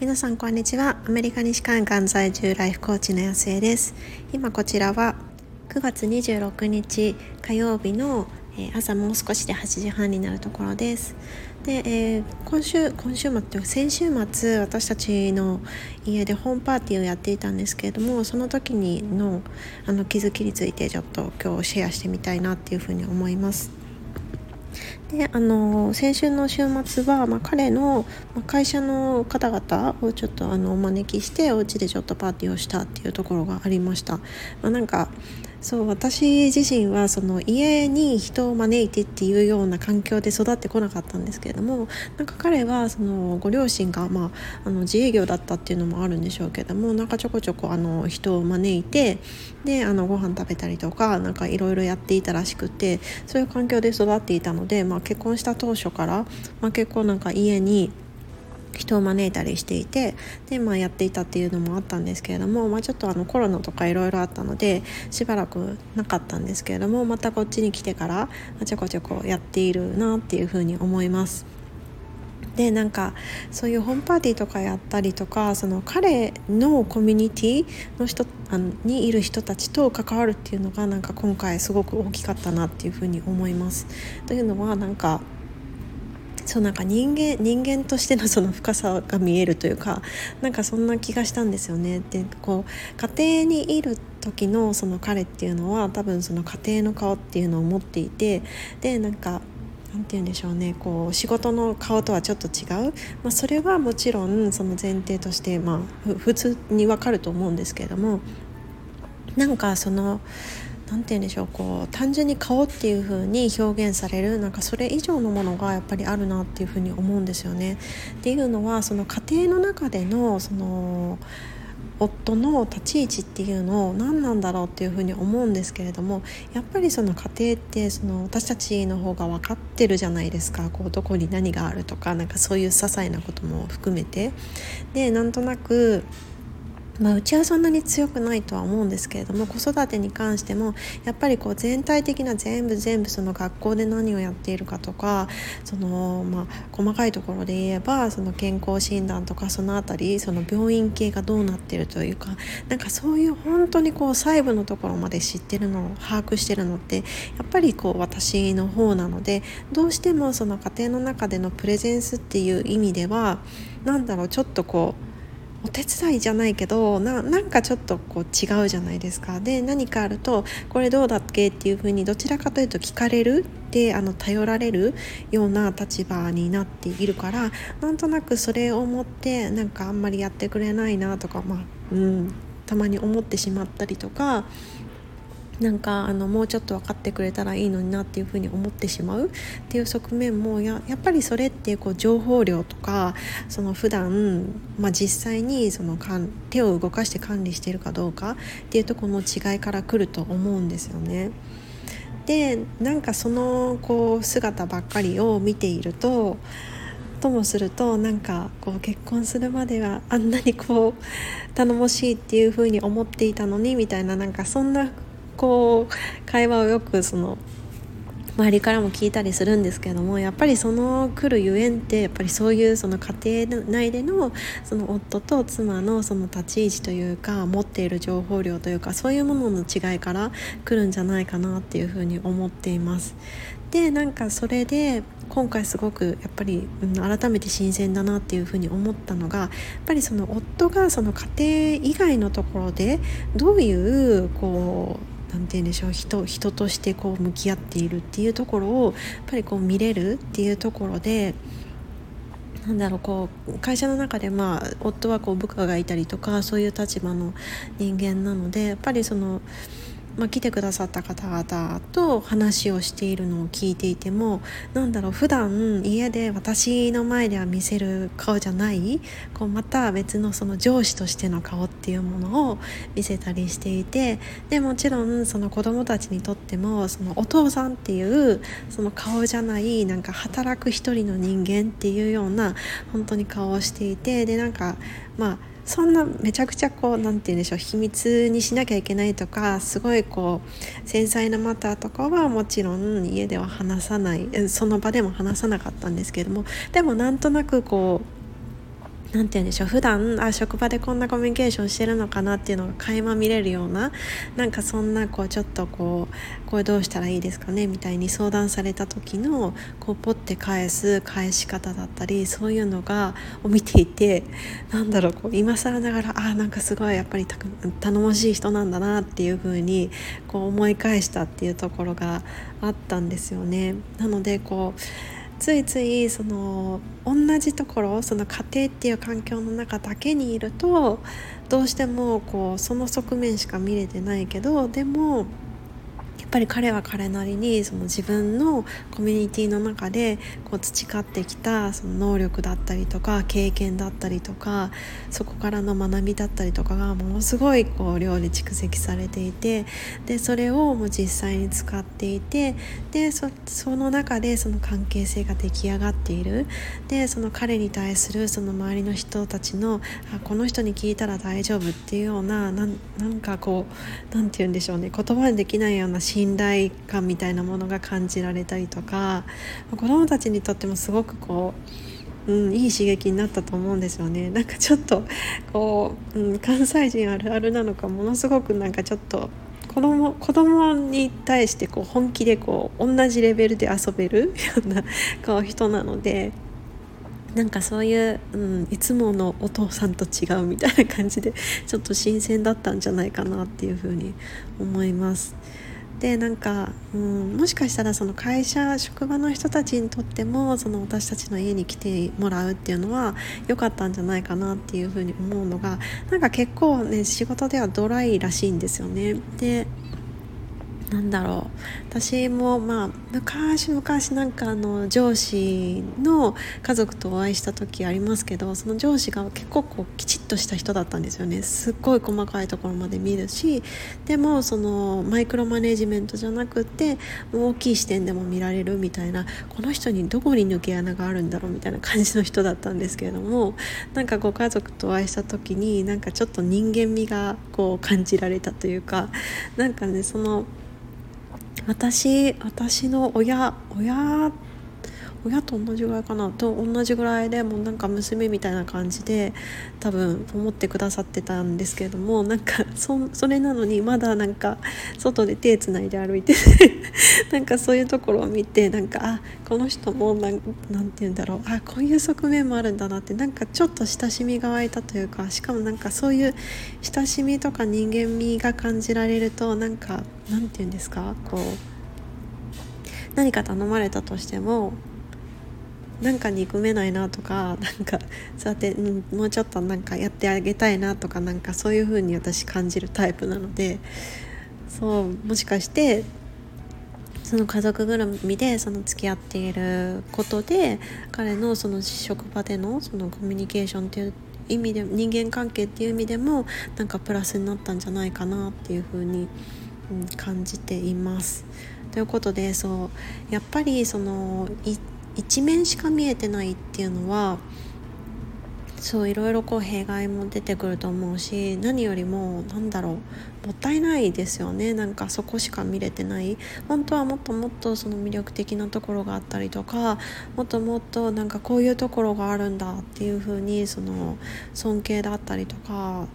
皆さんこんにちは。アメリカ西海岸在住ライフコーチの安江です。今こちらは9月26日火曜日の朝もう少しで8時半になるところです。で、えー、今週今週末って先週末私たちの家でホームパーティーをやっていたんですけれどもその時にのあの気づきについてちょっと今日シェアしてみたいなっていうふうに思います。であの先週の週末は、まあ、彼の、まあ、会社の方々をちょっとあのお招きしてお家でちょっとパーティーをしたっていうところがありました、まあ、なんかそう私自身はその家に人を招いてっていうような環境で育ってこなかったんですけれどもなんか彼はそのご両親が、まあ、あの自営業だったっていうのもあるんでしょうけどもなんかちょこちょこあの人を招いてであのご飯食べたりとかなんかいろいろやっていたらしくてそういう環境で育っていたので、まあ、結婚した当初から、まあ、結構なんか家に人を招いたりしていてで、まあ、やっていたっていうのもあったんですけれども、まあ、ちょっとあのコロナとかいろいろあったのでしばらくなかったんですけれどもまたこっちに来てからちょこちょこやっているなっていうふうに思います。でなんかそういうホームパーティーとかやったりとかその彼のコミュニティの人あのにいる人たちと関わるっていうのがなんか今回すごく大きかったなっていうふうに思います。というのはなんかそうなんか人間人間としてのその深さが見えるというかなんかそんな気がしたんですよね。でこう家庭にいる時のその彼っていうのは多分その家庭の顔っていうのを持っていてでなんか何て言うんでしょうねこう仕事の顔とはちょっと違う、まあ、それはもちろんその前提として、まあ、普通にわかると思うんですけれどもなんかその何て言うんでしょうこう単純に顔っていう風に表現されるなんかそれ以上のものがやっぱりあるなっていう風に思うんですよね。っていうのはその家庭の中でのその夫の立ち位置っていうのを何なんだろうっていうふうに思うんですけれどもやっぱりその家庭ってその私たちの方が分かってるじゃないですか。こうどこに何があるとかなんかそういう些細なことも含めて。でなんとなくまあ、うちはそんなに強くないとは思うんですけれども子育てに関してもやっぱりこう全体的な全部全部その学校で何をやっているかとかその、まあ、細かいところで言えばその健康診断とかその辺りその病院系がどうなってるというかなんかそういう本当にこう細部のところまで知ってるのを把握してるのってやっぱりこう私の方なのでどうしてもその家庭の中でのプレゼンスっていう意味では何だろうちょっとこうお手伝いじゃないけどなんかちょっとこう違うじゃないですか。で何かあるとこれどうだっけっていうふうにどちらかというと聞かれる。であの頼られるような立場になっているからなんとなくそれを持ってなんかあんまりやってくれないなとかまあうんたまに思ってしまったりとかなんかあのもうちょっと分かってくれたらいいのになっていうふうに思ってしまうっていう側面もややっぱりそれってこう情報量とかその普段まあ実際にそのかん手を動かして管理してるかどうかっていうとこの違いからくると思うんですよね。でなんかそのこう姿ばっかりを見ているとともするとなんかこう結婚するまではあんなにこう頼もしいっていう風に思っていたのにみたいななんかそんなこう会話をよくその周りからも聞いたりするんですけどもやっぱりその来るゆえんってやっぱりそういうその家庭内でのその夫と妻のその立ち位置というか持っている情報量というかそういうものの違いから来るんじゃないかなっていうふうに思っています。でなんかそれで今回すごくやっぱり、うん、改めて新鮮だなっていうふうに思ったのがやっぱりその夫がその家庭以外のところでどういうこう何て言うんでしょう人人としてこう向き合っているっていうところをやっぱりこう見れるっていうところでなんだろうこう会社の中でまあ夫はこう部下がいたりとかそういう立場の人間なのでやっぱりその。まあ、来てくださった方々と話をしているのを聞いていてもなんだろう普段家で私の前では見せる顔じゃないこうまた別のその上司としての顔っていうものを見せたりしていてでもちろんその子供たちにとってもそのお父さんっていうその顔じゃないなんか働く一人の人間っていうような本当に顔をしていてでなんかまあそんなめちゃくちゃこう何て言うんでしょう秘密にしなきゃいけないとかすごいこう繊細なマターとかはもちろん家では話さない。その場でも話さなかったんですけどもでもなんとなくこう何て言うんでしょう普段あ職場でこんなコミュニケーションしてるのかなっていうのが垣間見れるようななんかそんなこうちょっとこうこれどうしたらいいですかねみたいに相談された時のこうポッて返す返し方だったりそういうのがを見ていてなんだろうこう今更ながらあなんかすごいやっぱり頼もしい人なんだなっていう風にこう思い返したっていうところがあったんですよね。なのでこうついついその同じところその家庭っていう環境の中だけにいるとどうしてもこうその側面しか見れてないけどでもっぱり彼は彼なりにその自分のコミュニティの中でこう培ってきたその能力だったりとか経験だったりとかそこからの学びだったりとかがものすごいこう量で蓄積されていてでそれをもう実際に使っていてでその中でその関係性が出来上がっている。でその彼に対するその周りの人たちのあこの人に聞いたら大丈夫っていうようななんかこう何て言うんでしょうね言葉にできないような信信頼感みたいなものが感じられたりとか子どもたちにとってもすごくこう、うん、いい刺激になったと思うんですよねなんかちょっとこう、うん、関西人あるあるなのかものすごくなんかちょっと子供子供に対してこう本気でこう同じレベルで遊べる ようなこう人なのでなんかそういう、うん、いつものお父さんと違うみたいな感じでちょっと新鮮だったんじゃないかなっていうふうに思います。でなんか、うん、もしかしたらその会社職場の人たちにとってもその私たちの家に来てもらうっていうのは良かったんじゃないかなっていうふうに思うのがなんか結構ね仕事ではドライらしいんですよね。でなんだろう。私もまあ昔々なんかあの上司の家族とお会いした時ありますけどその上司が結構こうきちっとした人だったんですよね。すっごい細かいところまで見るしでもそのマイクロマネジメントじゃなくて大きい視点でも見られるみたいなこの人にどこに抜け穴があるんだろうみたいな感じの人だったんですけれどもなんかご家族とお会いした時になんかちょっと人間味がこう感じられたというかなんかねその私私の親親親と同じぐらいかなと同じぐらいでもうなんか娘みたいな感じで多分思ってくださってたんですけれどもなんかそそれなのにまだなんか外で手つないで歩いて なんかそういうところを見てなんかあこの人もなんなんて言うんだろうあこういう側面もあるんだなってなんかちょっと親しみが湧いたというかしかもなんかそういう親しみとか人間味が感じられるとなんかなんて言うんですかこう何か頼まれたとしてもなんか憎めないなとかなんかそうやって、うん、もうちょっとなんかやってあげたいなとかなんかそういう風に私感じるタイプなのでそうもしかしてその家族ぐるみでその付き合っていることで彼のその職場でのそのコミュニケーションっていう意味で人間関係っていう意味でもなんかプラスになったんじゃないかなっていう風に、うん、感じています。ということでそうやっぱりその一面しか見えてないっていうのはそういろいろこう弊害も出てくると思うし何よりもなんだろうもったいないですよね。なんかそこしか見れてない。本当はもっともっとその魅力的なところがあったりとかもっともっとなんかこういうところがあるんだっていう風にその尊敬だったりとか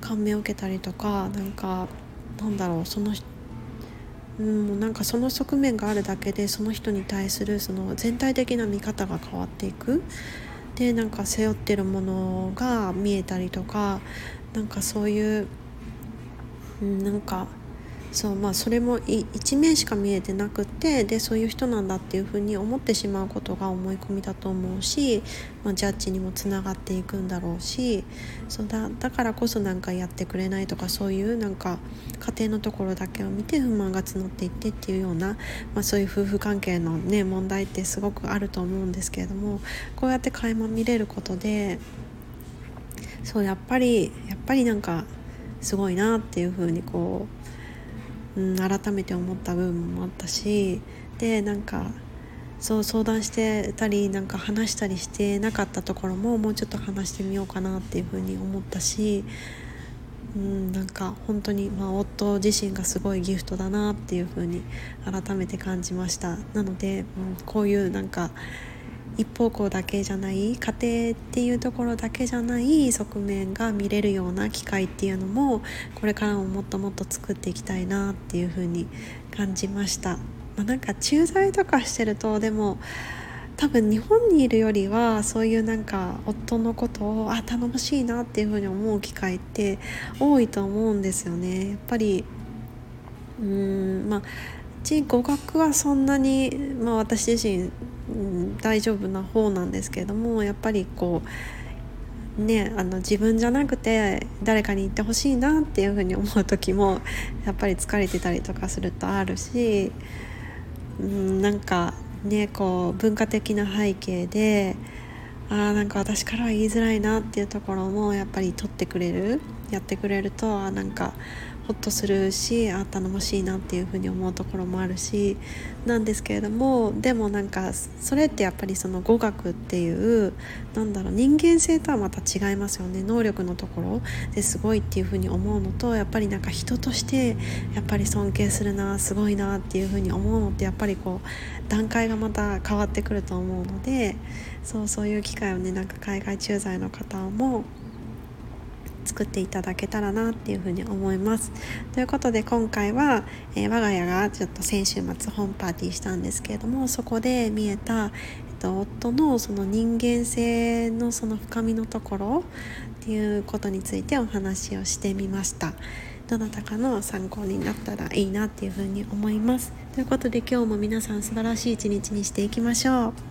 感銘を受けたりとかなんかなんだろうその人うん、なんかその側面があるだけでその人に対するその全体的な見方が変わっていく。でなんか背負ってるものが見えたりとかなんかそういう、うん、なんかそうまあそれも一面しか見えてなくてでそういう人なんだっていうふうに思ってしまうことが思い込みだと思うし、まあ、ジャッジにもつながっていくんだろうしそうだだからこそなんかやってくれないとかそういうなんか家庭のところだけを見て不満が募っていってっていうような、まあ、そういう夫婦関係のね問題ってすごくあると思うんですけれどもこうやって垣間見れることでそうやっぱりやっぱりなんかすごいなっていうふうにこううん、改めて思った部分もあったしでなんかそう相談してたりなんか話したりしてなかったところももうちょっと話してみようかなっていうふうに思ったし、うん、なんか本当に、まあ、夫自身がすごいギフトだなっていうふうに改めて感じました。なので、うん、こういうなんか一方向だけじゃない家庭っていうところだけじゃない側面が見れるような機会っていうのもこれからももっともっと作っていきたいなっていうふうに感じました。まあ、なんか駐在とかしてるとでも多分日本にいるよりはそういうなんか夫のことをあ頼もしいなっていうふうに思う機会って多いと思うんですよね。やっぱりうんまあち語学はそんなに、まあ、私自身、うん、大丈夫な方なんですけれどもやっぱりこうねあの自分じゃなくて誰かに言ってほしいなっていうふうに思う時もやっぱり疲れてたりとかするとあるし、うん、なんかねこう文化的な背景であなんか私からは言いづらいなっていうところもやっぱり取ってくれるやってくれるとあなんかホッとするしあ頼もしいなっていうふうに思うところもあるしなんですけれどもでもなんかそれってやっぱりその語学っていうなんだろう人間性とはまた違いますよね。能力のところですごいっていうふうに思うのとやっぱりなんか人としてやっぱり尊敬するなすごいなっていうふうに思うのってやっぱりこう段階がまた変わってくると思うのでそうそういう機会をねなんか海外駐在の方も作っていただけたらなっていうふうに思います。ということで今回は、えー、我が家がちょっと先週末ホームパーティーしたんですけれどもそこで見えた、えっと、夫のその人間性のその深みのところっていうことについてお話をしてみました。どなたかの参考になったらいいなっていうふうに思います。ということで今日も皆さん素晴らしい一日にしていきましょう。